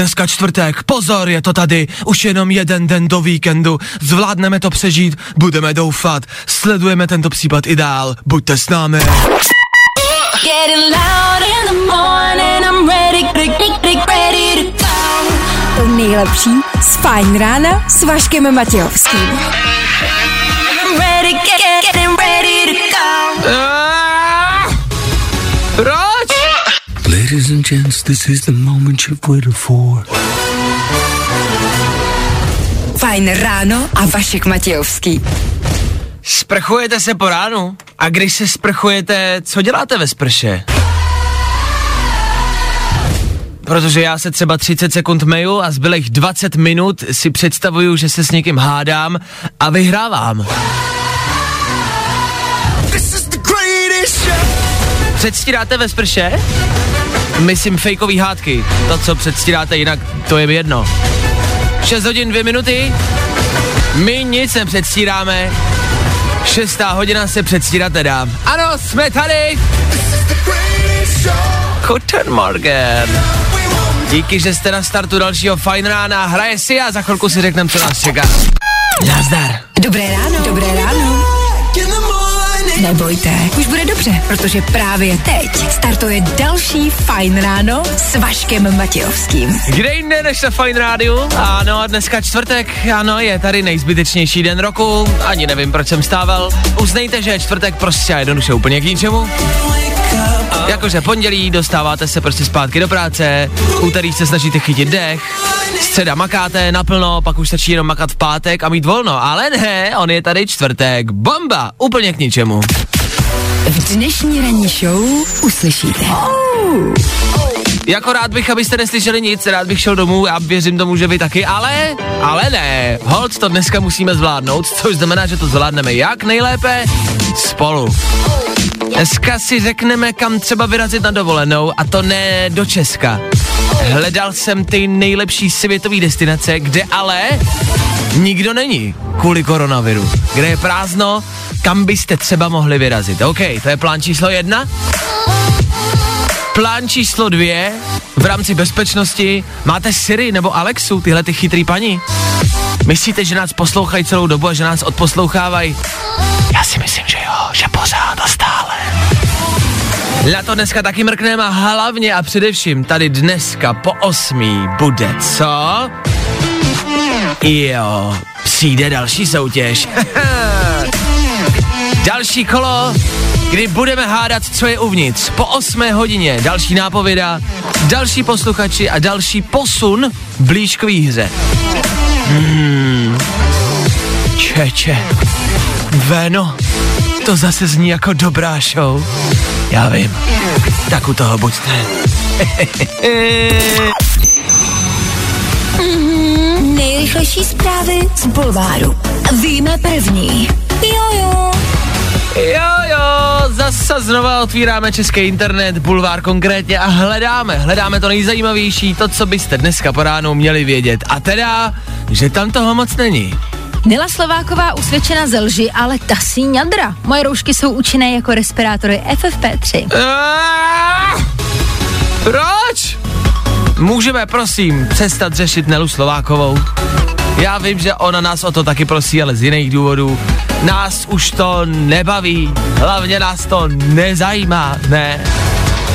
Dneska čtvrtek, pozor, je to tady, už jenom jeden den do víkendu, zvládneme to přežít, budeme doufat, sledujeme tento případ i dál, buďte s námi. To nejlepší z Fajn rána s Vaškem Matějovským. Ah! Proč? Ladies and gents, this is the moment you've waited for. Fajn ráno a Vašek Matějovský. Sprchujete se po ránu? A když se sprchujete, co děláte ve sprše? Protože já se třeba 30 sekund meju a zbylých 20 minut si představuju, že se s někým hádám a vyhrávám. Předstíráte ve sprše? Myslím fejkový hádky. To, co předstíráte jinak, to je mi jedno. 6 hodin 2 minuty. My nic nepředstíráme. Šestá hodina se předstírat nedá. Ano, jsme tady. Guten Morgen. Díky, že jste na startu dalšího fajn rána. Hraje si a za chvilku si řekneme, co nás čeká. Nazdar. Dobré ráno. Dobré ráno. Nebojte, už bude dobře, protože právě teď startuje další Fajn ráno s Vaškem Matějovským. Kde jinde než na Fine Rádiu? Ano, dneska čtvrtek, ano, je tady nejzbytečnější den roku, ani nevím, proč jsem stával. Uznejte, že je čtvrtek prostě a jednoduše úplně k ničemu. Jakože pondělí dostáváte se prostě zpátky do práce, úterý se snažíte chytit dech, středa makáte naplno, pak už stačí jenom makat v pátek a mít volno, ale ne, on je tady čtvrtek, bomba, úplně k ničemu. V dnešní ranní show uslyšíte. Jako rád bych, abyste neslyšeli nic, rád bych šel domů a věřím tomu, že vy taky, ale, ale ne, hold to dneska musíme zvládnout, což znamená, že to zvládneme jak nejlépe spolu. Dneska si řekneme, kam třeba vyrazit na dovolenou a to ne do Česka. Hledal jsem ty nejlepší světové destinace, kde ale nikdo není kvůli koronaviru. Kde je prázdno, kam byste třeba mohli vyrazit. OK, to je plán číslo jedna. Plán číslo dvě, v rámci bezpečnosti, máte Siri nebo Alexu, tyhle ty chytrý paní? Myslíte, že nás poslouchají celou dobu a že nás odposlouchávají? Já si myslím, že jo, že pořád a stále. Na to dneska taky mrkneme a hlavně a především tady dneska po osmí bude co? Jo, přijde další soutěž. další kolo, kdy budeme hádat, co je uvnitř. Po 8 hodině další nápověda, další posluchači a další posun blíž k výhře. Hmm. Čeče. Veno, to zase zní jako dobrá show. Já vím. Tak u toho buďte. Nejrychlejší zprávy z Bulváru. Víme první. Jojo. Jo, jo, zase znova otvíráme český internet, bulvár konkrétně a hledáme, hledáme to nejzajímavější, to, co byste dneska po ránu měli vědět. A teda, že tam toho moc není. Nela Slováková usvědčena ze lži, ale ta si ňadra. Moje roušky jsou účinné jako respirátory FFP3. Ah! Proč? Můžeme prosím přestat řešit Nelu Slovákovou? Já vím, že ona nás o to taky prosí, ale z jiných důvodů. Nás už to nebaví, hlavně nás to nezajímá, ne?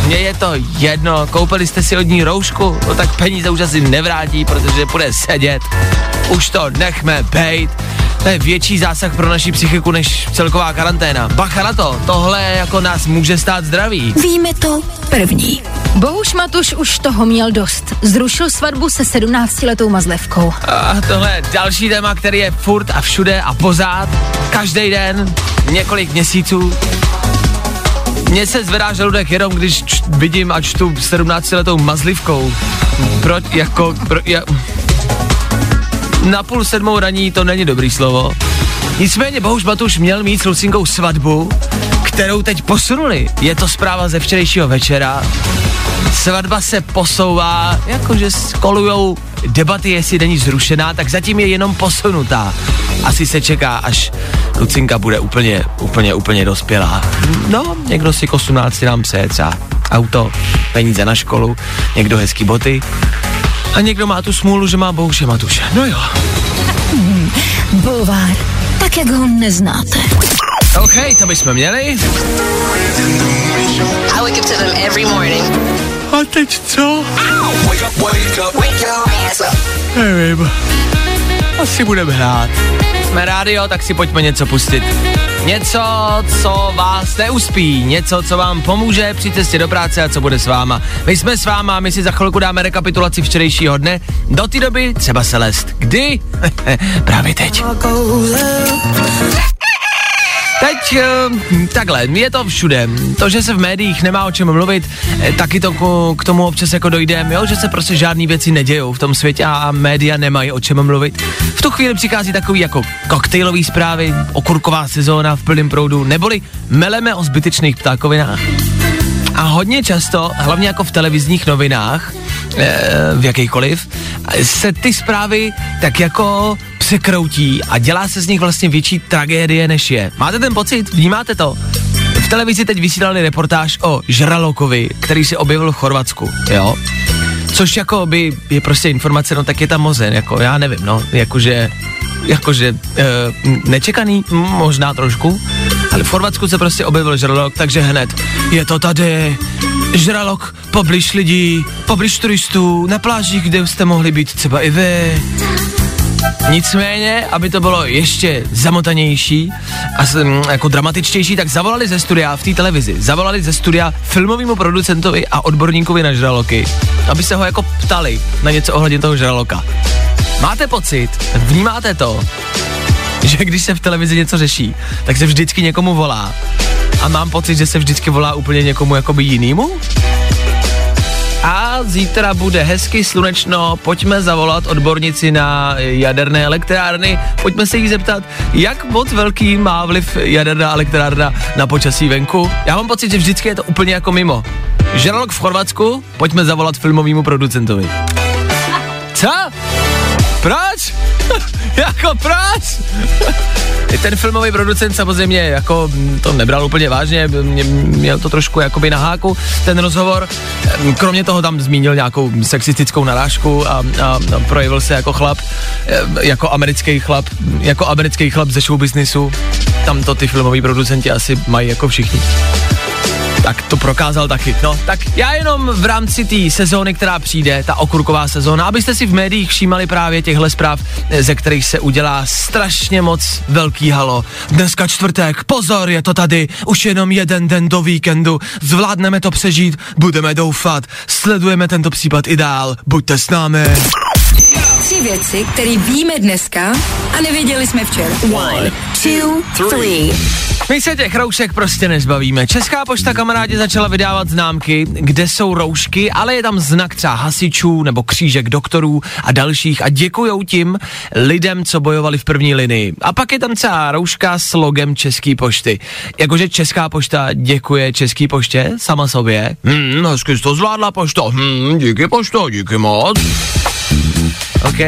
Mně je to jedno, koupili jste si od ní roušku, no tak peníze už asi nevrátí, protože bude sedět. Už to nechme bejt. To je větší zásah pro naši psychiku než celková karanténa. Bacha na to, tohle jako nás může stát zdraví. Víme to první. Bohuš Matuš už toho měl dost. Zrušil svatbu se 17-letou mazlevkou. A tohle je další téma, který je furt a všude a pořád, každý den, několik měsíců. Mně se zvedá žaludek jenom, když č- vidím a čtu 17-letou mazlivkou. Proč, jako, pro, ja, na půl sedmou raní to není dobrý slovo. Nicméně Bohuš Matuš měl mít s Lucinkou svatbu, kterou teď posunuli. Je to zpráva ze včerejšího večera. Svatba se posouvá, jakože skolujou debaty, jestli není zrušená, tak zatím je jenom posunutá. Asi se čeká, až Lucinka bude úplně, úplně, úplně dospělá. No, někdo si k 18 nám přeje třeba auto, peníze na školu, někdo hezký boty. A někdo má tu smůlu, že má Bouše Matuše. No jo. Bulvár, tak jak ho neznáte. OK, to bychom měli. I wake up to them every morning. A teď co? Wake your ass up. Nevím. Asi budeme hrát. Jsme rádio, tak si pojďme něco pustit. Něco, co vás neuspí, něco, co vám pomůže při cestě do práce a co bude s váma. My jsme s váma, my si za chvilku dáme rekapitulaci včerejšího dne. Do té doby třeba se lest. Kdy? Právě teď. Teď eh, takhle, je to všude. To, že se v médiích nemá o čem mluvit, eh, taky to k- k tomu občas jako dojde, jo, že se prostě žádné věci nedějou v tom světě a média nemají o čem mluvit. V tu chvíli přichází takový jako koktejlový zprávy, okurková sezóna v plném proudu, neboli meleme o zbytečných ptákovinách. A hodně často, hlavně jako v televizních novinách, eh, v jakýkoliv, se ty zprávy tak jako překroutí a dělá se z nich vlastně větší tragédie, než je. Máte ten pocit? Vnímáte to? V televizi teď vysílali reportáž o žralokovi, který se objevil v Chorvatsku, jo? Což jako by je prostě informace, no tak je tam mozen, jako já nevím, no, jakože, jakože e, nečekaný, možná trošku, ale v Chorvatsku se prostě objevil žralok, takže hned je to tady, žralok poblíž lidí, poblíž turistů, na plážích, kde jste mohli být třeba i vy. Nicméně, aby to bylo ještě zamotanější a jako dramatičtější, tak zavolali ze studia v té televizi, zavolali ze studia filmovému producentovi a odborníkovi na žraloky, aby se ho jako ptali na něco ohledně toho žraloka. Máte pocit, vnímáte to, že když se v televizi něco řeší, tak se vždycky někomu volá. A mám pocit, že se vždycky volá úplně někomu jakoby jinému? A zítra bude hezky slunečno, pojďme zavolat odbornici na jaderné elektrárny, pojďme se jí zeptat, jak moc velký má vliv jaderná elektrárna na počasí venku. Já mám pocit, že vždycky je to úplně jako mimo. Žralok v Chorvatsku, pojďme zavolat filmovému producentovi. Co? Proč? jako proč? Ten filmový producent samozřejmě jako mm, to nebral úplně vážně, mě- měl to trošku jakoby na háku, ten rozhovor. Em, Kromě toho tam zmínil nějakou sexistickou narážku a, a, a projevil se jako chlap, em, jako americký chlap, jako americký chlap ze showbiznisu. Tam to ty filmoví producenti asi mají jako všichni tak to prokázal taky. No, tak já jenom v rámci té sezóny, která přijde, ta okurková sezóna, abyste si v médiích všímali právě těchhle zpráv, eh, ze kterých se udělá strašně moc velký halo. Dneska čtvrtek, pozor, je to tady, už jenom jeden den do víkendu, zvládneme to přežít, budeme doufat, sledujeme tento případ i dál, buďte s námi. Tři věci, které víme dneska a nevěděli jsme včera. One, two, three. My se těch roušek prostě nezbavíme. Česká pošta kamarádi začala vydávat známky, kde jsou roušky, ale je tam znak třeba hasičů nebo křížek doktorů a dalších a děkujou tím lidem, co bojovali v první linii. A pak je tam třeba rouška s logem České pošty. Jakože Česká pošta děkuje České poště sama sobě. Hmm, hezky jsi to zvládla pošta. Hmm, díky pošto, díky moc. OK.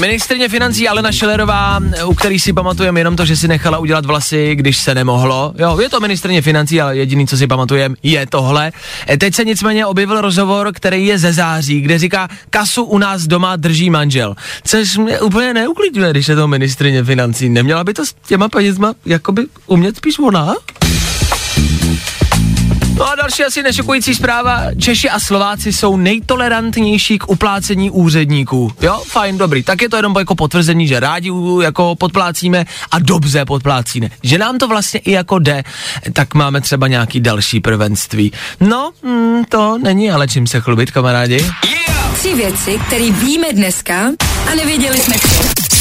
Ministrně financí Alena Šelerová, u který si pamatujeme jenom to, že si nechala udělat vlasy, když se nemohlo. Jo, je to ministrně financí, ale jediný, co si pamatujeme, je tohle. E, Teď se nicméně objevil rozhovor, který je ze září, kde říká, kasu u nás doma drží manžel. Což mě úplně neuklidňuje, když je to ministrně financí. Neměla by to s těma penězma jakoby umět spíš ona? No a další asi nešokující zpráva. Češi a Slováci jsou nejtolerantnější k uplácení úředníků. Jo, fajn, dobrý. Tak je to jenom jako potvrzení, že rádi jako podplácíme a dobře podplácíme. Že nám to vlastně i jako jde, tak máme třeba nějaký další prvenství. No, mm, to není ale čím se chlubit, kamarádi. Tři věci, které víme dneska a nevěděli jsme včera.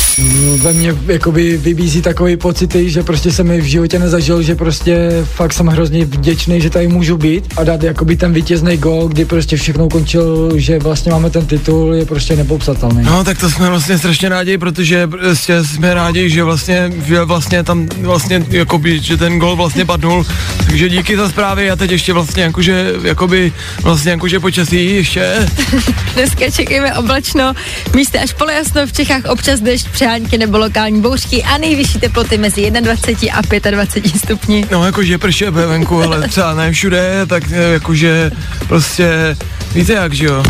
Ve mně jakoby vybízí takový pocity, že prostě jsem mi v životě nezažil, že prostě fakt jsem hrozně vděčný, že tady můžu být a dát jakoby ten vítězný gol, kdy prostě všechno končil, že vlastně máme ten titul, je prostě nepopsatelný. No, tak to jsme vlastně strašně rádi, protože prostě jsme rádi, že vlastně, že vlastně tam vlastně, jakoby, že ten gol vlastně padnul, takže díky za zprávy a teď ještě vlastně jakože, jakoby, vlastně jakože počasí ještě. Dneska čekejme oblačno, místy až polojasno, v Čechách občas dešť, přehánky nebo lokální bouřky a nejvyšší teploty mezi 21 a 25 stupni. No jakože prše venku, ale třeba ne všude, tak eh, jakože prostě víte jak, že jo.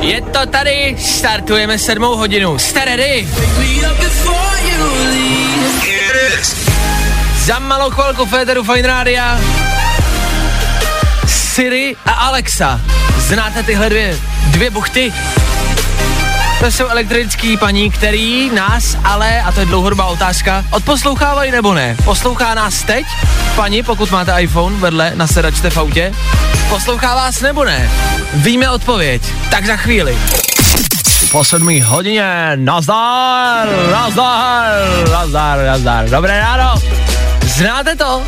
Je to tady, startujeme sedmou hodinu. Jste ready? Za malou chvilku Féteru Fine Siri a Alexa. Znáte tyhle dvě, dvě buchty? To jsou elektrický paní, který nás ale, a to je dlouhodobá otázka, odposlouchávají nebo ne? Poslouchá nás teď? Paní, pokud máte iPhone vedle na sedačce v autě? Poslouchá vás nebo ne? Víme odpověď. Tak za chvíli. Po sedmý hodině, nazdar, nazdar, nazdar, nazdar. Dobré ráno. Znáte to,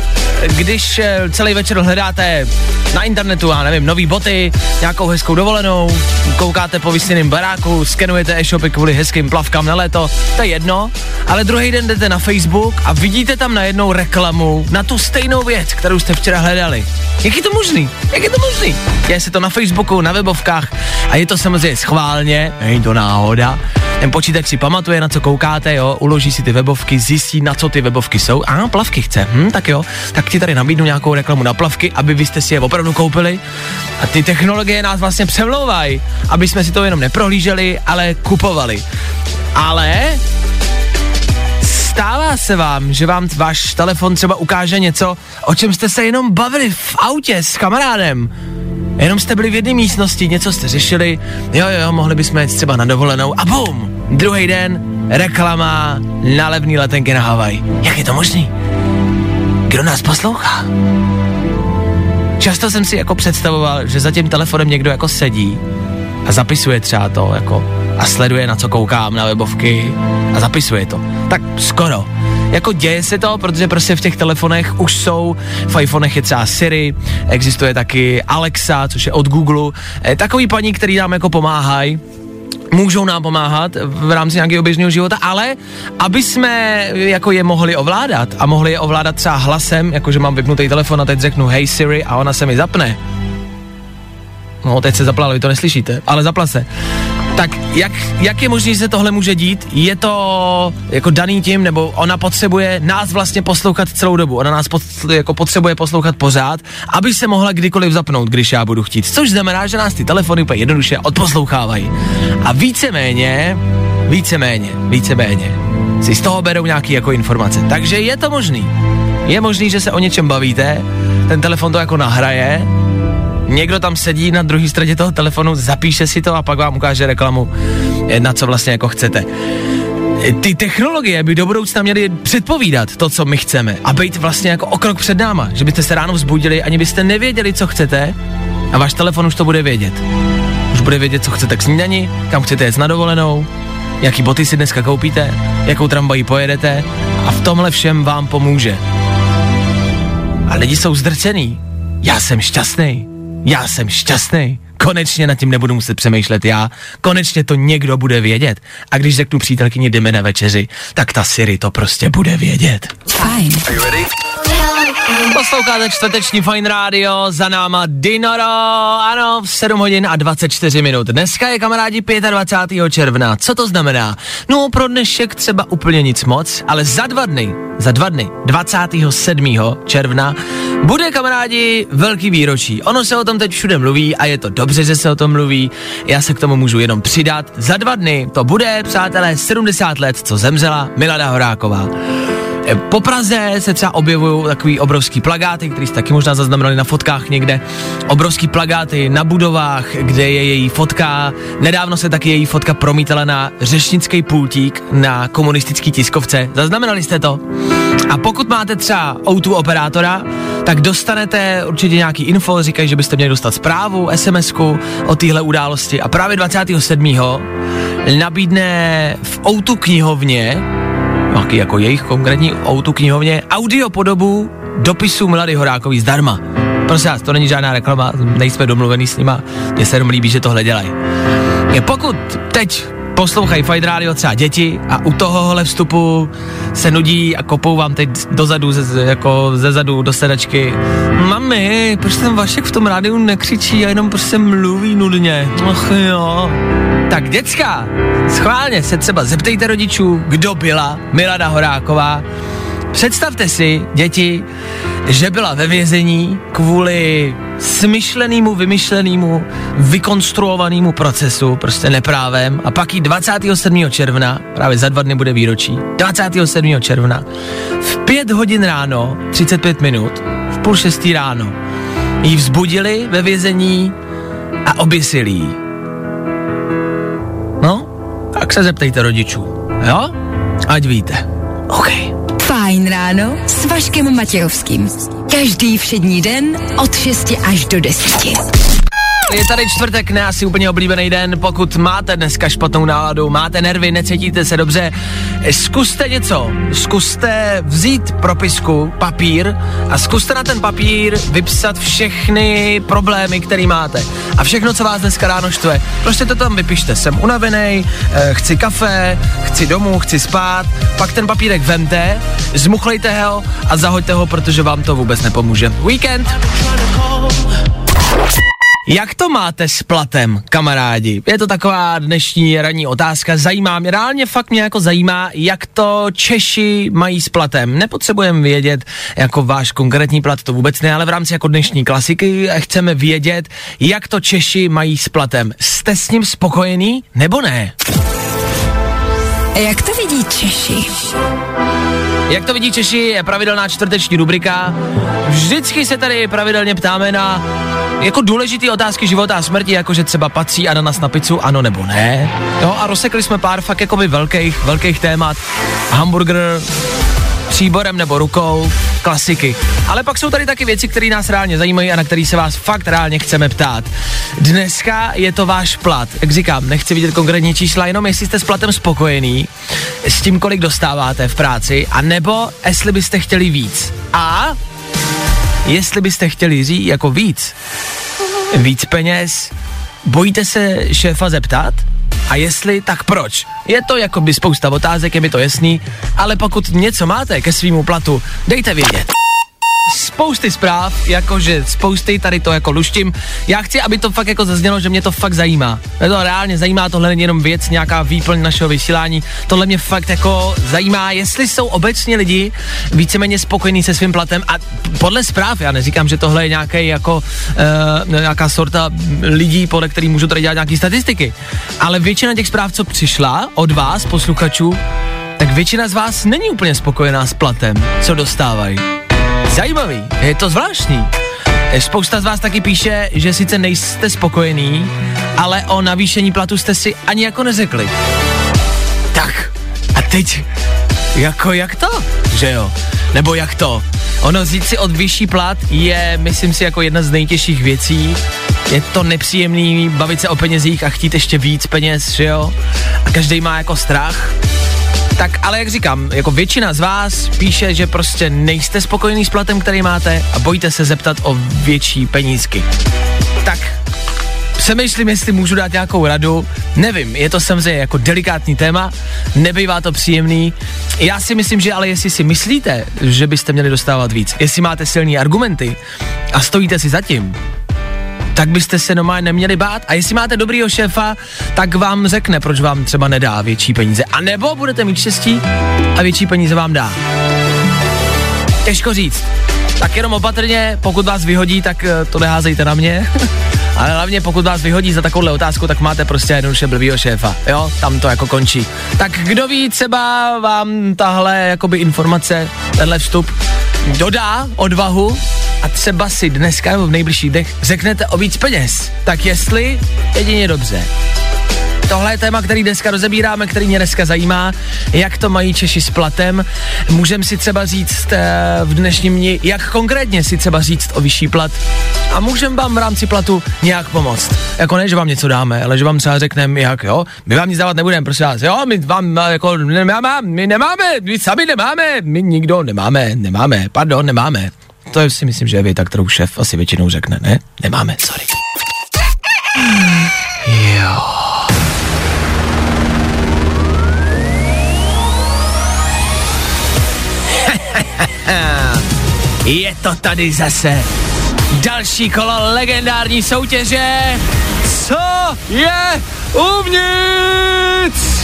když eh, celý večer hledáte na internetu, já nevím, nový boty, nějakou hezkou dovolenou, koukáte po vysněném baráku, skenujete e-shopy kvůli hezkým plavkám na léto, to je jedno, ale druhý den jdete na Facebook a vidíte tam najednou reklamu na tu stejnou věc, kterou jste včera hledali. Jak je to možný? Jak je to možný? Děje se to na Facebooku, na webovkách a je to samozřejmě schválně, není to náhoda. Ten počítač si pamatuje, na co koukáte, jo, uloží si ty webovky, zjistí, na co ty webovky jsou. A plavky chce, hm, tak jo, tak ti tady nabídnu nějakou reklamu na plavky, aby vy jste si je opravdu koupili. A ty technologie nás vlastně přemlouvají, aby jsme si to jenom neprohlíželi, ale kupovali. Ale stává se vám, že vám váš telefon třeba ukáže něco, o čem jste se jenom bavili v autě s kamarádem. Jenom jste byli v jedné místnosti, něco jste řešili, jo, jo, mohli bychom jít třeba na dovolenou a bum, druhý den reklama na levný letenky na Havaj. Jak je to možný? Kdo nás poslouchá? Často jsem si jako představoval, že za tím telefonem někdo jako sedí a zapisuje třeba to jako a sleduje, na co koukám na webovky a zapisuje to. Tak skoro. Jako děje se to, protože prostě v těch telefonech už jsou, v iPhonech je třeba Siri, existuje taky Alexa, což je od Google, e, takový paní, který nám jako pomáhají, můžou nám pomáhat v rámci nějakého běžného života, ale aby jsme jako je mohli ovládat a mohli je ovládat třeba hlasem, jakože mám vypnutý telefon a teď řeknu Hey Siri a ona se mi zapne. No, teď se zapla, ale vy to neslyšíte, ale zapla se. Tak jak, jak je možné, že se tohle může dít? Je to jako daný tím, nebo ona potřebuje nás vlastně poslouchat celou dobu. Ona nás pod, jako potřebuje poslouchat pořád, aby se mohla kdykoliv zapnout, když já budu chtít. Což znamená, že nás ty telefony úplně jednoduše odposlouchávají. A víceméně, víceméně, víceméně si z toho berou nějaký jako informace. Takže je to možný. Je možný, že se o něčem bavíte, ten telefon to jako nahraje, někdo tam sedí na druhé straně toho telefonu, zapíše si to a pak vám ukáže reklamu, eh, na co vlastně jako chcete. Eh, Ty technologie by do budoucna měly předpovídat to, co my chceme a být vlastně jako o krok před náma, že byste se ráno vzbudili, ani byste nevěděli, co chcete a váš telefon už to bude vědět. Už bude vědět, co chcete k snídani, kam chcete jet na dovolenou, jaký boty si dneska koupíte, jakou tramvají pojedete a v tomhle všem vám pomůže. A lidi jsou zdrcený. Já jsem šťastný. Já jsem šťastný. Konečně nad tím nebudu muset přemýšlet já. Konečně to někdo bude vědět. A když řeknu přítelkyni jdeme na večeři, tak ta Siri to prostě bude vědět. Fajn. Posloucháte čtvrteční Fine Radio, za náma Dinoro, ano, v 7 hodin a 24 minut. Dneska je kamarádi 25. června. Co to znamená? No, pro dnešek třeba úplně nic moc, ale za dva dny, za dva dny, 27. června, bude kamarádi velký výročí. Ono se o tom teď všude mluví a je to dobře, že se o tom mluví. Já se k tomu můžu jenom přidat. Za dva dny to bude, přátelé, 70 let, co zemřela Milada Horáková. Po Praze se třeba objevují takový obrovský plagáty, který jste taky možná zaznamenali na fotkách někde. Obrovský plagáty na budovách, kde je její fotka. Nedávno se taky její fotka promítala na řešnický pultík na komunistický tiskovce. Zaznamenali jste to? A pokud máte třeba O2 operátora, tak dostanete určitě nějaký info, říkají, že byste měli dostat zprávu, SMSku o téhle události. A právě 27. nabídne v O2 knihovně nějaký jako jejich konkrétní autu knihovně, audio podobu dopisu Milady Horákový zdarma. Prosím vás, to není žádná reklama, nejsme domluvený s nima, mně se jenom líbí, že tohle dělají. Pokud teď poslouchají Fight Radio třeba děti a u tohohle vstupu se nudí a kopou vám teď dozadu, ze, jako ze zadu do sedačky. Mami, proč ten Vašek v tom rádiu nekřičí a jenom prostě mluví nudně? Ach jo. Tak děcka, schválně se třeba zeptejte rodičů, kdo byla Milada Horáková. Představte si, děti, že byla ve vězení kvůli smyšlenému, vymyšlenému, vykonstruovanému procesu, prostě neprávem a pak jí 27. června, právě za dva dny bude výročí, 27. června, v 5 hodin ráno, 35 minut, v půl šestý ráno, jí vzbudili ve vězení a oběsili. No, tak se zeptejte rodičů, jo? Ať víte. Fajn ráno s Vaškem Matějovským. Každý všední den od 6 až do 10. Je tady čtvrtek, ne asi úplně oblíbený den, pokud máte dneska špatnou náladu, máte nervy, necítíte se dobře, zkuste něco, zkuste vzít propisku, papír a zkuste na ten papír vypsat všechny problémy, které máte a všechno, co vás dneska ráno štve. Prostě to tam vypište, jsem unavený, eh, chci kafe, chci domů, chci spát, pak ten papírek vemte, zmuchlejte ho a zahoďte ho, protože vám to vůbec nepomůže. Weekend! Jak to máte s platem, kamarádi? Je to taková dnešní ranní otázka. Zajímá mě, reálně fakt mě jako zajímá, jak to Češi mají s platem. Nepotřebujeme vědět jako váš konkrétní plat, to vůbec ne, ale v rámci jako dnešní klasiky chceme vědět, jak to Češi mají s platem. Jste s ním spokojený nebo ne? Jak to vidí Češi? Jak to vidí Češi, je pravidelná čtvrteční rubrika. Vždycky se tady pravidelně ptáme na jako důležité otázky života a smrti, jakože třeba patří ananas na pizzu, ano nebo ne. No a rozsekli jsme pár fakt jakoby velkých, velkých témat. Hamburger, příborem nebo rukou, klasiky. Ale pak jsou tady taky věci, které nás reálně zajímají a na které se vás fakt reálně chceme ptát. Dneska je to váš plat. Jak říkám, nechci vidět konkrétní čísla, jenom jestli jste s platem spokojený, s tím, kolik dostáváte v práci, a nebo jestli byste chtěli víc. A jestli byste chtěli říct jako víc, víc peněz, bojíte se šéfa zeptat? A jestli, tak proč? Je to jako by spousta otázek, je mi to jasný, ale pokud něco máte ke svýmu platu, dejte vědět. Spousty zpráv, jakože spousty, tady to jako luštím. Já chci, aby to fakt jako zaznělo, že mě to fakt zajímá. Mě to reálně zajímá, tohle není jenom věc, nějaká výplň našeho vysílání. Tohle mě fakt jako zajímá, jestli jsou obecně lidi víceméně spokojení se svým platem a podle zpráv, já neříkám, že tohle je nějaký jako uh, nějaká sorta lidí, podle kterých můžu tady dělat nějaké statistiky, ale většina těch zpráv, co přišla od vás, posluchačů, tak většina z vás není úplně spokojená s platem, co dostávají. Zajímavý, je to zvláštní. Spousta z vás taky píše, že sice nejste spokojený, ale o navýšení platu jste si ani jako neřekli. Tak, a teď, jako jak to, že jo? Nebo jak to? Ono vzít si od vyšší plat je, myslím si, jako jedna z nejtěžších věcí. Je to nepříjemný bavit se o penězích a chtít ještě víc peněz, že jo? A každý má jako strach. Tak ale jak říkám, jako většina z vás píše, že prostě nejste spokojený s platem, který máte a bojíte se zeptat o větší penízky. Tak přemýšlím, jestli můžu dát nějakou radu. Nevím, je to samozřejmě jako delikátní téma, nebývá to příjemný. Já si myslím, že ale jestli si myslíte, že byste měli dostávat víc, jestli máte silné argumenty a stojíte si zatím, tak byste se normálně neměli bát. A jestli máte dobrýho šéfa, tak vám řekne, proč vám třeba nedá větší peníze. A nebo budete mít štěstí a větší peníze vám dá. Těžko říct. Tak jenom opatrně, pokud vás vyhodí, tak eh, to neházejte na mě. Ale hlavně pokud vás vyhodí za takovouhle otázku, tak máte prostě jednoduše blbýho šéfa. Jo, tam to jako končí. Tak kdo ví, třeba vám tahle jakoby informace, tenhle vstup dodá odvahu a třeba si dneska nebo v nejbližších dnech řeknete o víc peněz. Tak jestli, jedině dobře. Tohle je téma, který dneska rozebíráme, který mě dneska zajímá, jak to mají Češi s platem. Můžeme si třeba říct eh, v dnešním dni, jak konkrétně si třeba říct o vyšší plat. A můžeme vám v rámci platu nějak pomoct. Jako ne, že vám něco dáme, ale že vám třeba řekneme, jak jo, my vám nic dávat nebudeme, prosím vás, jo, my vám eh, jako nemáme, my nemáme, my sami nemáme, my nikdo nemáme, nemáme, pardon, nemáme. To si myslím, že je věta, kterou šéf asi většinou řekne, ne? Nemáme, sorry. Jo. Je to tady zase. Další kolo legendární soutěže. Co je uvnitř?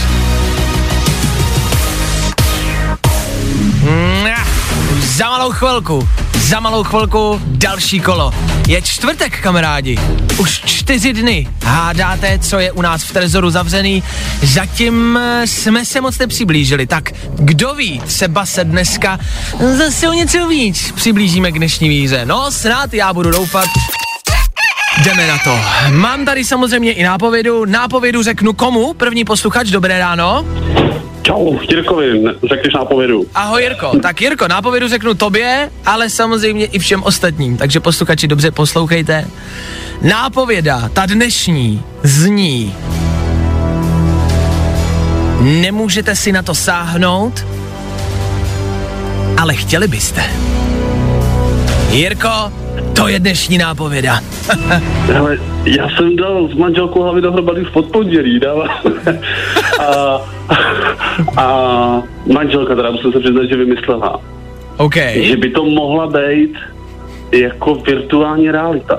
Za malou chvilku, Za malou chvilku další kolo. Je čtvrtek, kamarádi. Už čtyři dny hádáte, co je u nás v Trezoru zavřený. Zatím eh, jsme se moc nepřiblížili. Tak kdo ví, třeba se dneska zase o něco víc přiblížíme k dnešní víře. No, snad já budu doufat. Jdeme na to. Mám tady samozřejmě i nápovědu. Nápovědu řeknu komu? První posluchač, dobré ráno. Čau, Jirkovi, ne- řekneš nápovědu. Ahoj Jirko. Tak Jirko, nápovědu řeknu tobě, ale samozřejmě i všem ostatním. Takže posluchači dobře poslouchejte. Nápověda, ta dnešní, zní Nemůžete si na to sáhnout, ale chtěli byste. Jirko, to je dnešní nápověda. Ale já jsem dal s manželkou hlavy dohromady už pod pondělí, dával. a, a manželka teda musím se přiznat, že vymyslela, OK. že by to mohla být jako virtuální realita.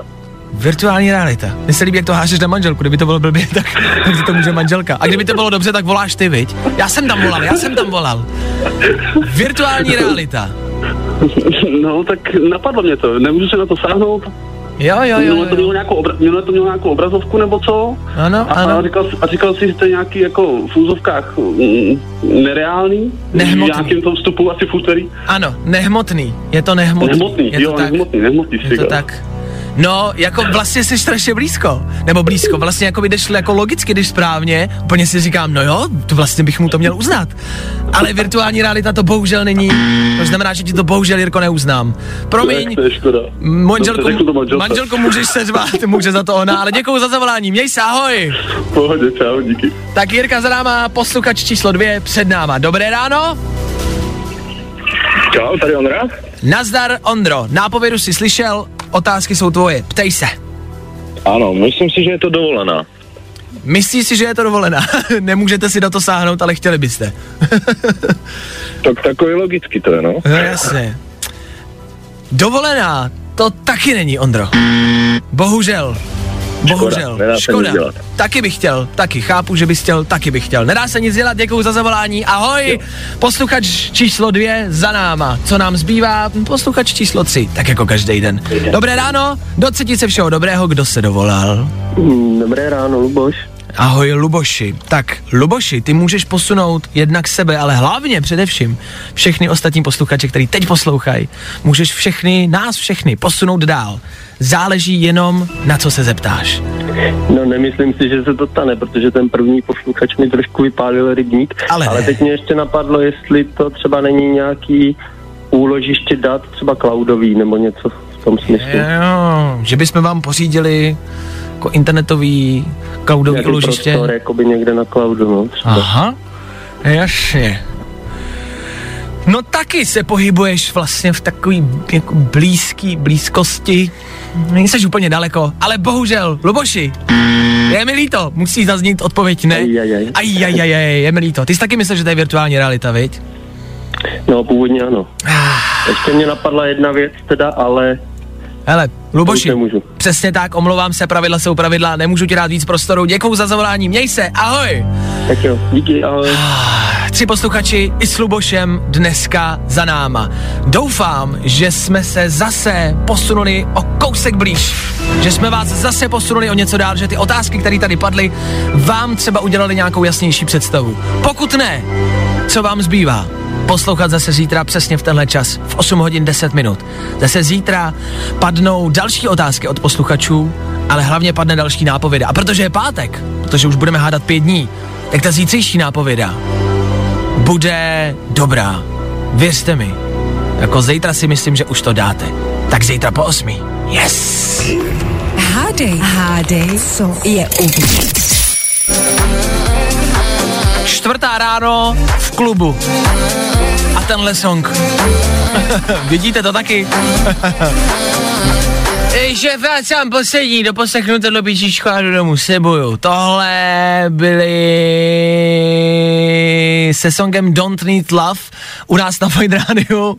Virtuální realita. Mně se líbí, jak to hážeš na manželku. Kdyby to bylo blbě, tak, tak to může manželka. A kdyby to bylo dobře, tak voláš ty, viď? Já jsem tam volal, já jsem tam volal. Virtuální realita. No, tak napadlo mě to, nemůžu se na to sáhnout. Jo, jo, jo. Minule to mělo nějakou, obra- minule to mělo nějakou obrazovku nebo co? Ano, A, ano. a, říkal, a říkal si, že to je nějaký jako v úzovkách mm, nereálný? Nehmotný. V nějakém tom vstupu asi v úterý? Ano, nehmotný. Je to nehmotný. Nehmotný, je to jo, tak. nehmotný, nehmotný. Je to tak. No, jako vlastně jsi strašně blízko. Nebo blízko, vlastně jako by jdeš jako logicky, když správně. Úplně si říkám, no jo, to vlastně bych mu to měl uznat. Ale virtuální realita to bohužel není. To znamená, že ti to bohužel, Jirko, neuznám. Promiň, manželku, manželku můžeš se řvát, může za to ona, ale děkuji za zavolání, měj se, ahoj. Pohodě, čau, díky. Tak Jirka za náma, posluchač číslo dvě, před náma. Dobré ráno? Čau, tady Ondra. Nazdar, Ondro, nápovědu si slyšel, otázky jsou tvoje, ptej se. Ano, myslím si, že je to dovolená. Myslíš si, že je to dovolená? Nemůžete si na to sáhnout, ale chtěli byste. Tak takový logicky to je, no. No jasně. Dovolená, to taky není, Ondro. Bohužel. Bohužel. Škoda. dělat. Taky bych chtěl, taky chápu, že bys chtěl, taky bych chtěl. Nedá se nic dělat, děkuju za zavolání. Ahoj, posluchač číslo dvě za náma. Co nám zbývá? Posluchač číslo tři, tak jako každý den. Dobré ráno, do se všeho dobrého, kdo se dovolal. Dobré ráno, Luboš. Ahoj Luboši. Tak Luboši, ty můžeš posunout jednak sebe, ale hlavně především všechny ostatní posluchače, který teď poslouchají. Můžeš všechny, nás všechny posunout dál. Záleží jenom na co se zeptáš. No nemyslím si, že se to stane, protože ten první posluchač mi trošku vypálil rybník. Ale ale teď mě ještě napadlo, jestli to třeba není nějaký úložiště dat, třeba cloudový nebo něco v tom smyslu. Jo, že bychom vám pořídili jako internetový cloudový Nějaký úložiště. prostor, jakoby někde na cloudu, no, třeba. Aha, jasně. No taky se pohybuješ vlastně v takový jako blízký blízkosti. Nejseš úplně daleko, ale bohužel, Luboši, je mi líto, musí zaznít odpověď ne. Aj, aj, aj. Aj, aj, aj, aj, je mi líto. Ty jsi taky myslel, že to je virtuální realita, viď? No, původně ano. Ah. Ještě mě napadla jedna věc teda, ale Hele, Luboši, přesně tak, omlouvám se, pravidla jsou pravidla, nemůžu ti dát víc prostoru, děkuju za zavolání, měj se, ahoj! tak jo, díky, ahoj. Tři posluchači i s Lubošem dneska za náma. Doufám, že jsme se zase posunuli o kousek blíž. Že jsme vás zase posunuli o něco dál, že ty otázky, které tady padly, vám třeba udělali nějakou jasnější představu. Pokud ne, co vám zbývá? Poslouchat zase zítra přesně v tenhle čas, v 8 hodin 10 minut. Zase zítra padnou další otázky od posluchačů, ale hlavně padne další nápověda. A protože je pátek, protože už budeme hádat pět dní, tak ta zítřejší nápověda bude dobrá. Věřte mi. Jako zítra si myslím, že už to dáte. Tak zítra po osmi. Yes! Hádej, hádej, co je uvnitř. Čtvrtá ráno v klubu. A tenhle song. Vidíte to taky? že vracám poslední, doposlechnu tohle píčičko a jdu domů, slibuju. Tohle byly se songem Don't Need Love u nás na Fine Radio. Uh,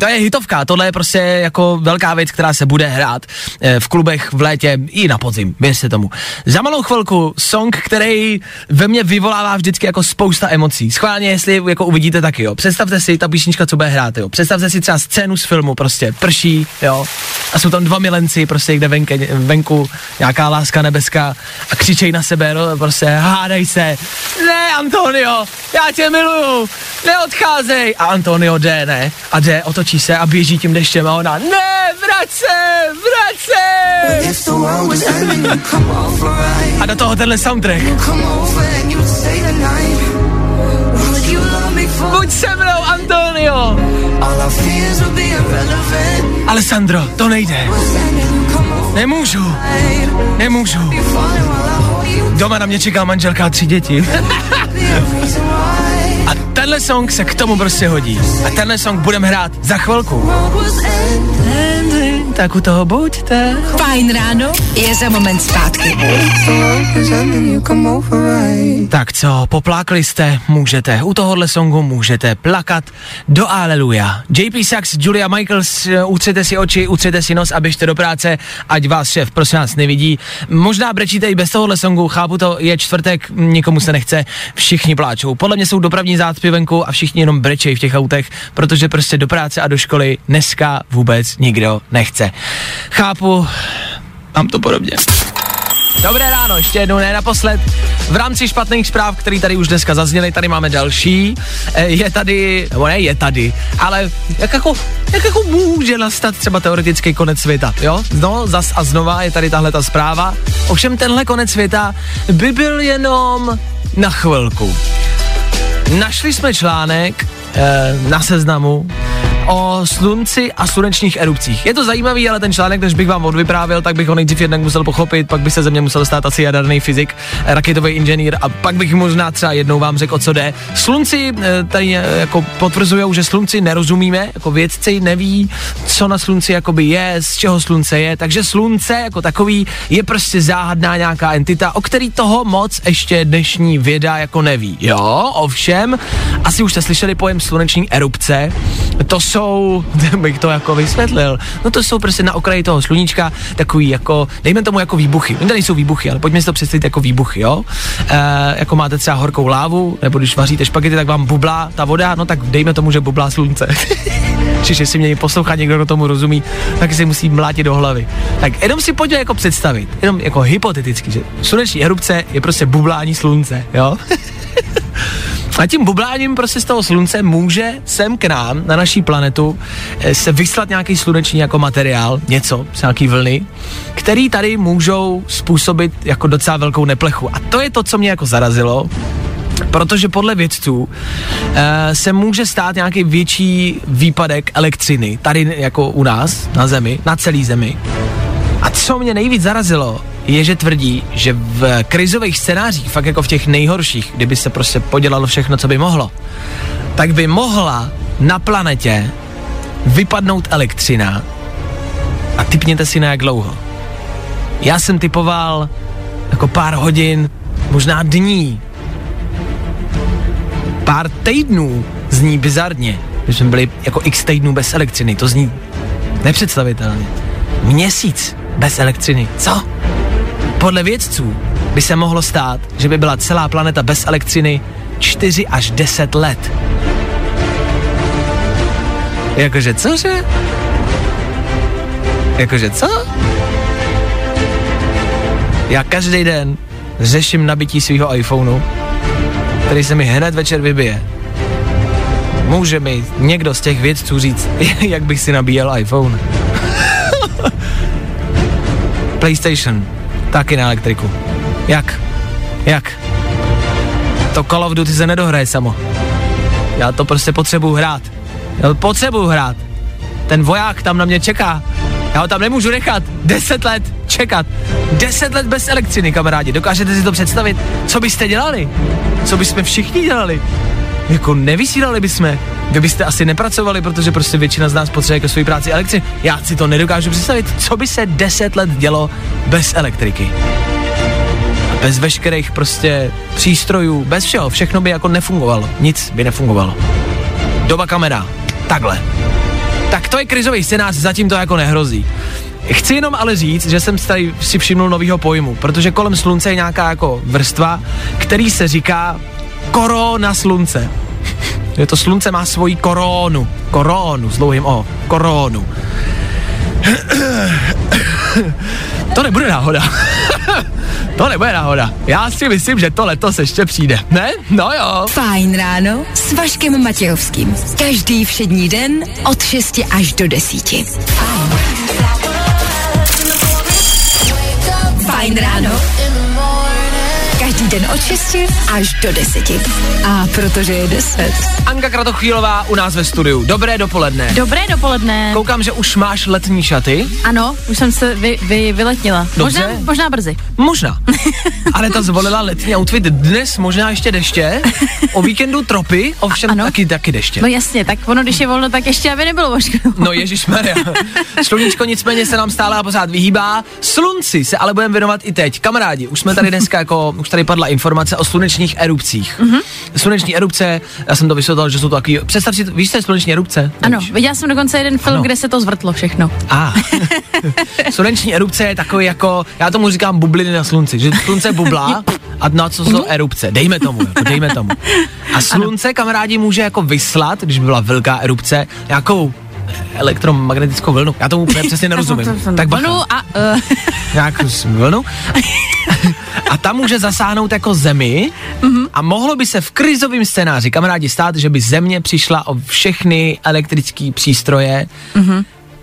to je hitovka, tohle je prostě jako velká věc, která se bude hrát uh, v klubech v létě i na podzim, věřte tomu. Za malou chvilku song, který ve mně vyvolává vždycky jako spousta emocí. Schválně, jestli jako uvidíte taky, jo. Představte si ta písnička, co bude hrát, jo. Představte si třeba scénu z filmu, prostě prší, jo. A jsou tam dva milenci, prostě někde venke, venku, nějaká láska nebeská a křičej na sebe, no, prostě hádaj se. Ne, Antonio, já tě miluju, neodcházej. A Antonio jde, ne? A jde, otočí se a běží tím deštěm a ona, ne, vrať se, vrať se. A do toho tenhle soundtrack. Buď se mnou, Antonio. Alessandro, to nejde. Nemůžu. Nemůžu. Doma na mě čeká manželka a tři děti. a tenhle song se k tomu prostě hodí. A tenhle song budeme hrát za chvilku. Tak u toho buďte. Fajn ráno je za moment zpátky. Tak co, poplákli jste, můžete. U tohohle songu můžete plakat do Aleluja. JP Sachs, Julia Michaels, eh, utřete si oči, utřete si nos a běžte do práce, ať vás šéf prosím vás nevidí. Možná brečíte i bez tohohle songu, chápu to, je čtvrtek, nikomu se nechce, všichni pláčou. Podle mě jsou dopravní zácpy venku a všichni jenom brečejí v těch autech, protože prostě do práce a do školy dneska vůbec nikdo nechce. Chápu, mám to podobně. Dobré ráno, ještě jednou, ne naposled. V rámci špatných zpráv, které tady už dneska zazněly, tady máme další. E, Je tady, nebo ne je tady, ale jak jako, jak jako může nastat třeba teoretický konec světa, jo? No, zas a znova je tady tahle ta zpráva. Ovšem tenhle konec světa by byl jenom na chvilku. Našli jsme článek e, na seznamu o slunci a slunečních erupcích. Je to zajímavý, ale ten článek, než bych vám odvyprávěl, tak bych ho nejdřív jednak musel pochopit, pak by se ze mě musel stát asi jaderný fyzik, raketový inženýr a pak bych možná třeba jednou vám řekl, o co jde. Slunci eh, tady eh, jako potvrzují, že slunci nerozumíme, jako vědci neví, co na slunci jakoby je, z čeho slunce je, takže slunce jako takový je prostě záhadná nějaká entita, o který toho moc ještě dnešní věda jako neví. Jo, ovšem, asi už jste slyšeli pojem sluneční erupce, to jsou, bych to jako vysvětlil, no to jsou prostě na okraji toho sluníčka takový jako, dejme tomu jako výbuchy. Oni tady jsou výbuchy, ale pojďme si to představit jako výbuchy, jo? E, jako máte třeba horkou lávu, nebo když vaříte špagety, tak vám bublá ta voda, no tak dejme tomu, že bublá slunce. Čiže jestli mě poslouchá někdo, kdo tomu rozumí, tak si musí mlátit do hlavy. Tak jenom si pojďme jako představit, jenom jako hypoteticky, že sluneční erupce je prostě bublání slunce, jo? A tím bubláním prostě z toho slunce může sem k nám, na naší planetu, eh, se vyslat nějaký sluneční jako materiál, něco, nějaký vlny, který tady můžou způsobit jako docela velkou neplechu. A to je to, co mě jako zarazilo, protože podle vědců e, se může stát nějaký větší výpadek elektřiny tady jako u nás na Zemi, na celé Zemi. A co mě nejvíc zarazilo, je, že tvrdí, že v krizových scénářích, fakt jako v těch nejhorších, kdyby se prostě podělalo všechno, co by mohlo, tak by mohla na planetě vypadnout elektřina a typněte si na jak dlouho. Já jsem typoval jako pár hodin, možná dní, pár týdnů zní bizarně, že jsme byli jako x týdnů bez elektřiny, to zní nepředstavitelně. Měsíc bez elektřiny, co? Podle vědců by se mohlo stát, že by byla celá planeta bez elektřiny 4 až 10 let. Jakože cože? Jakože co? Já každý den řeším nabití svého iPhoneu, který se mi hned večer vybije. Může mi někdo z těch vědců říct, jak bych si nabíjel iPhone? PlayStation, taky na elektriku. Jak? Jak? To Call of Duty se nedohraje samo. Já to prostě potřebuju hrát. Já to potřebuju hrát. Ten voják tam na mě čeká. Já ho tam nemůžu nechat. Deset let čekat. Deset let bez elektřiny, kamarádi. Dokážete si to představit? Co byste dělali? Co bychom všichni dělali? Jako nevysílali bychom. Vy byste asi nepracovali, protože prostě většina z nás potřebuje ke své práci elektřinu. Já si to nedokážu představit, co by se 10 let dělo bez elektriky. Bez veškerých prostě přístrojů, bez všeho, všechno by jako nefungovalo. Nic by nefungovalo. Doba kamera. Takhle. Tak to je krizový scénář, zatím to jako nehrozí. Chci jenom ale říct, že jsem tady si všimnul novýho pojmu, protože kolem slunce je nějaká jako vrstva, který se říká korona slunce. Je to slunce má svoji koronu. Koronu s dlouhým O. Koronu. To nebude náhoda. to nebude náhoda. Já si myslím, že to letos ještě přijde. Ne? No jo. Fajn ráno s Vaškem Matějovským. Každý všední den od 6 až do 10. Fajn. Fajn ráno. Den od 6 až do 10. A protože je 10. Anka Kratochvílová u nás ve studiu. Dobré dopoledne. Dobré dopoledne. Koukám, že už máš letní šaty. Ano, už jsem se vy, vy, vyletnila. Dobře. Možná, možná brzy. Možná. Ale ta zvolila letní outfit dnes možná ještě deště, o víkendu tropy, ovšem ano. taky, taky deště. No jasně, tak ono, když je volno, tak ještě aby nebylo možná. No Ježíš Maria. Sluníčko nicméně se nám stále a pořád vyhýbá. Slunci se ale budeme věnovat i teď. Kamarádi, už jsme tady dneska jako, už tady padla informace o slunečních erupcích. Mhm. Mm-hmm. Sluneční erupce, já jsem to vysvětlil, že jsou to takový, představ si, víš, co je sluneční erupce? Ano, Nevíš? viděla jsem dokonce jeden film, Ano. kde se to zvrtlo všechno. A. Sluneční erupce je takový jako, já tomu říkám bubliny na slunci, že slunce bublá a na co jsou erupce. Dejme tomu, jako, dejme tomu. A slunce, kamarádi, může jako vyslat, když by byla velká erupce, nějakou elektromagnetickou vlnu. Já tomu úplně přesně nerozumím. Tak bacha. Vlnu a... Uh, nějakou vlnu. A ta může zasáhnout jako zemi a mohlo by se v krizovém scénáři, kamarádi, stát, že by země přišla o všechny elektrické přístroje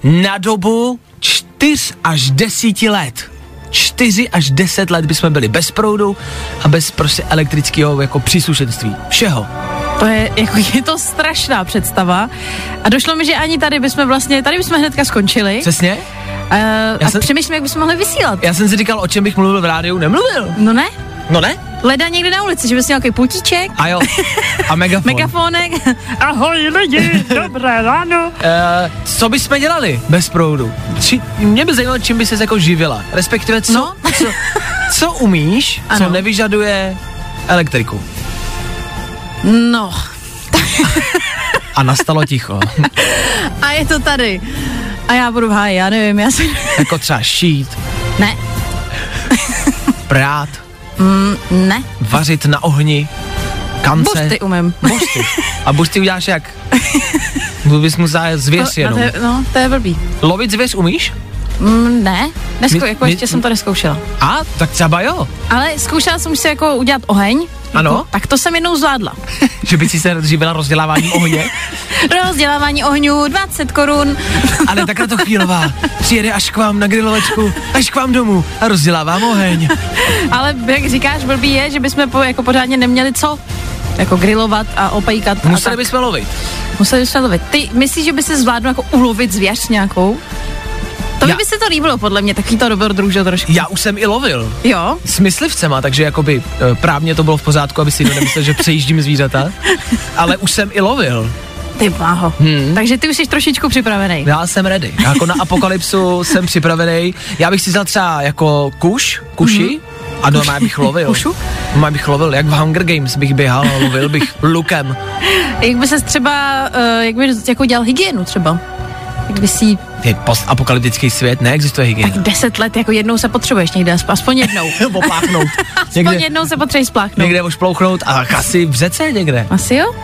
na dobu 4 až 10 let. 4 až 10 let bychom byli bez proudu a bez prostě elektrického jako příslušenství. Všeho. to je, jako, je to strašná představa. A došlo mi, že ani tady bychom vlastně, tady bychom hnedka skončili. Přesně? Uh, Já a jsem- přemýšlím, jak bychom mohli vysílat. Já jsem si říkal, o čem bych mluvil v rádiu, nemluvil. No ne? No ne? Leda někde na ulici, že bys měl nějaký putíček, A jo. A megafon. megafonek. Ahoj lidi, dobré ráno. Uh, co bychom dělali bez proudu? Či, mě by zajímalo, čím by se jako živila. Respektive, co, No. co, co umíš, co Ano. nevyžaduje elektriku. No, A nastalo ticho. a je to tady. A já budu v háji, já nevím, já si... jako třeba šít, Ne, prát, ne, vařit na ohni, kance. buřty umím. Božty. A buřty uděláš jak? Byl bys musela zvěř no, jenom. to je, no, to je blbý. Lovit zvěř umíš? Mm, ne, Neskou, My- jako my- ještě jsem to neskoušela. A, tak třeba jo. Ale zkoušela jsem si jako udělat oheň. Ano. Jako, tak to jsem jednou zvládla. Že by si se živila rozděláváním ohně. Rozdělávání ohňů, 20 korun. Ale takhle to chvílová. Přijede až k vám na grilovačku, až k vám domů a rozdělávám oheň. Ale jak říkáš, blbý je, že bychom po, jako pořádně neměli co jako grilovat a opejkat. a Museli tak. bychom lovit. Museli bychom lovit. Ty myslíš, že by se zvládl jako ulovit zvěř nějakou? To by, Já- by se to líbilo, podle mě, takový to dobrodružo trošku. Já už jsem i lovil. Jo? S myslivcema, takže jakoby e, právně to bylo v pořádku, aby si nemyslel, že přejíždím zvířata. Ale už jsem i lovil. Ty bláho. Hmm. Takže ty už jsi trošičku připravený. Já jsem ready. Já jako na apokalypsu jsem připravený. Já bych si vzal třeba jako kuš, kuši, mm-hmm. a normálně bych lovil. Kušu? Normálně bych lovil, jak v Hunger Games bych běhal a lovil bych lukem. Jak by se třeba, uh, jak by jako dělal hygienu třeba? Si Je postapokalyptický svět, neexistuje tak hygiena. deset let jako jednou se potřebuješ někde, aspoň, jednou. Opláchnout. aspoň Někde, jednou se potřebuješ spláchnout. někde ošplouchnout a asi v řece někde. Asi jo?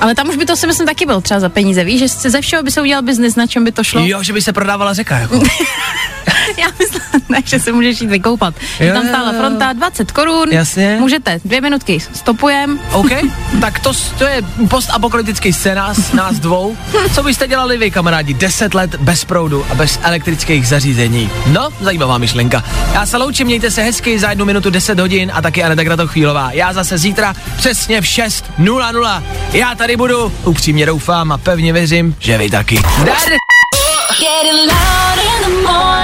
Ale tam už by to si myslím taky byl třeba za peníze, víš, že se ze všeho by se udělal biznis, na čem by to šlo. Jo, že by se prodávala řeka, jako. Já myslím, ne, že se můžeš jít vykoupat. Je Jo, tam jo, stála fronta 20 korun. Jasně. Můžete, dvě minutky, stopujem. OK, tak to, to je postapokalyptický scénář nás dvou. Co byste dělali vy, kamarádi, 10 let bez proudu a bez elektrických zařízení? No, zajímavá myšlenka. Já se loučím, mějte se hezky za jednu minutu 10 hodin a taky Aneta Kratochvílová. Já zase zítra přesně v 6.00. Já tady budu, upřímně doufám a pevně věřím, že vy taky. Dar! Getting loud in the morning,